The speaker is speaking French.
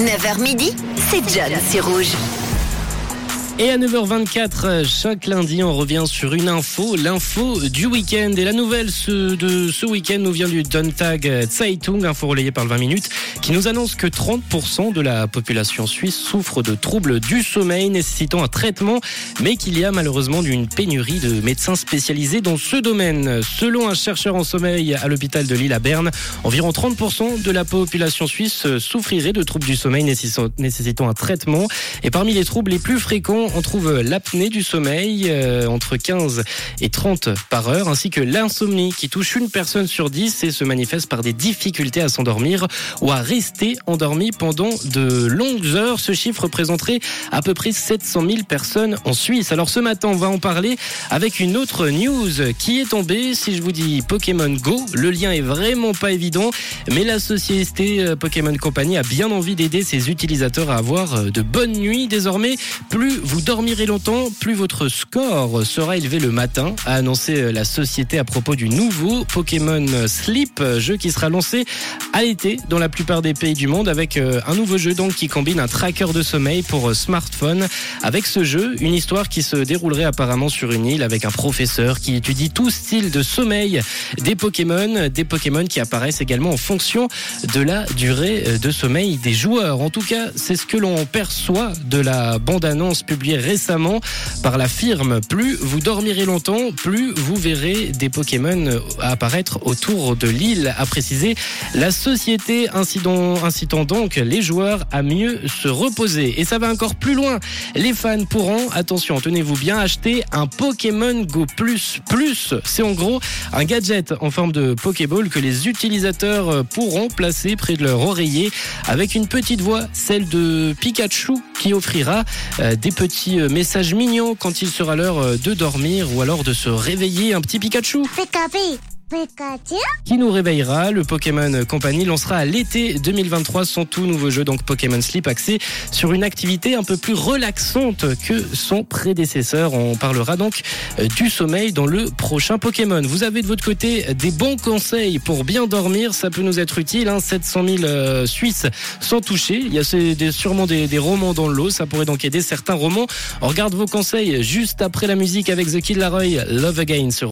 9h midi, c'est John, c'est rouge. Et à 9h24, chaque lundi, on revient sur une info, l'info du week-end. Et la nouvelle de ce week-end nous vient du Dontag Zeitung, info relayée par le 20 minutes, qui nous annonce que 30% de la population suisse souffre de troubles du sommeil nécessitant un traitement, mais qu'il y a malheureusement une pénurie de médecins spécialisés dans ce domaine. Selon un chercheur en sommeil à l'hôpital de Lille à Berne, environ 30% de la population suisse souffrirait de troubles du sommeil nécessitant un traitement. Et parmi les troubles les plus fréquents, on trouve l'apnée du sommeil euh, entre 15 et 30 par heure, ainsi que l'insomnie qui touche une personne sur 10 et se manifeste par des difficultés à s'endormir ou à rester endormi pendant de longues heures. Ce chiffre représenterait à peu près 700 000 personnes en Suisse. Alors ce matin, on va en parler avec une autre news qui est tombée. Si je vous dis Pokémon Go, le lien est vraiment pas évident, mais la société euh, Pokémon Company a bien envie d'aider ses utilisateurs à avoir euh, de bonnes nuits. Désormais, plus vous dormirez longtemps, plus votre score sera élevé le matin, a annoncé euh, la société à propos du nouveau Pokémon Sleep, jeu qui sera lancé à l'été dans la plupart des pays du monde avec euh, un nouveau jeu donc qui combine un tracker de sommeil pour euh, smartphone. Avec ce jeu, une histoire qui se déroulerait apparemment sur une île avec un professeur qui étudie tout style de sommeil des Pokémon, des Pokémon qui apparaissent également en fonction de la durée de sommeil des joueurs. En tout cas, c'est ce que l'on perçoit de la bande-annonce publiée récemment par la firme. Plus vous dormirez longtemps, plus vous verrez des Pokémon apparaître autour de l'île, a précisé la société, incitant, incitant donc les joueurs à mieux se reposer. Et ça va encore plus loin. Les fans pourront, attention, tenez-vous bien, acheter un Pokémon Go Plus. Plus, c'est en gros un gadget en forme de Pokéball que les utilisateurs pourront placer près de leur oreiller avec une petite voix, celle de Pikachu, qui offrira euh, des petits euh, message mignon quand il sera l'heure euh, de dormir ou alors de se réveiller. Un petit Pikachu qui nous réveillera. Le Pokémon Company lancera à l'été 2023 son tout nouveau jeu, donc Pokémon Sleep, axé sur une activité un peu plus relaxante que son prédécesseur. On parlera donc euh, du sommeil dans le prochain Pokémon. Vous avez de votre côté des bons conseils pour bien dormir, ça peut nous être utile. Hein, 700 000 Suisses sans toucher. Il y a sûrement des, romans dans le lot, ça pourrait donc aider certains romans. On regarde vos conseils juste après la musique avec The Kid Laroi, Love Again sur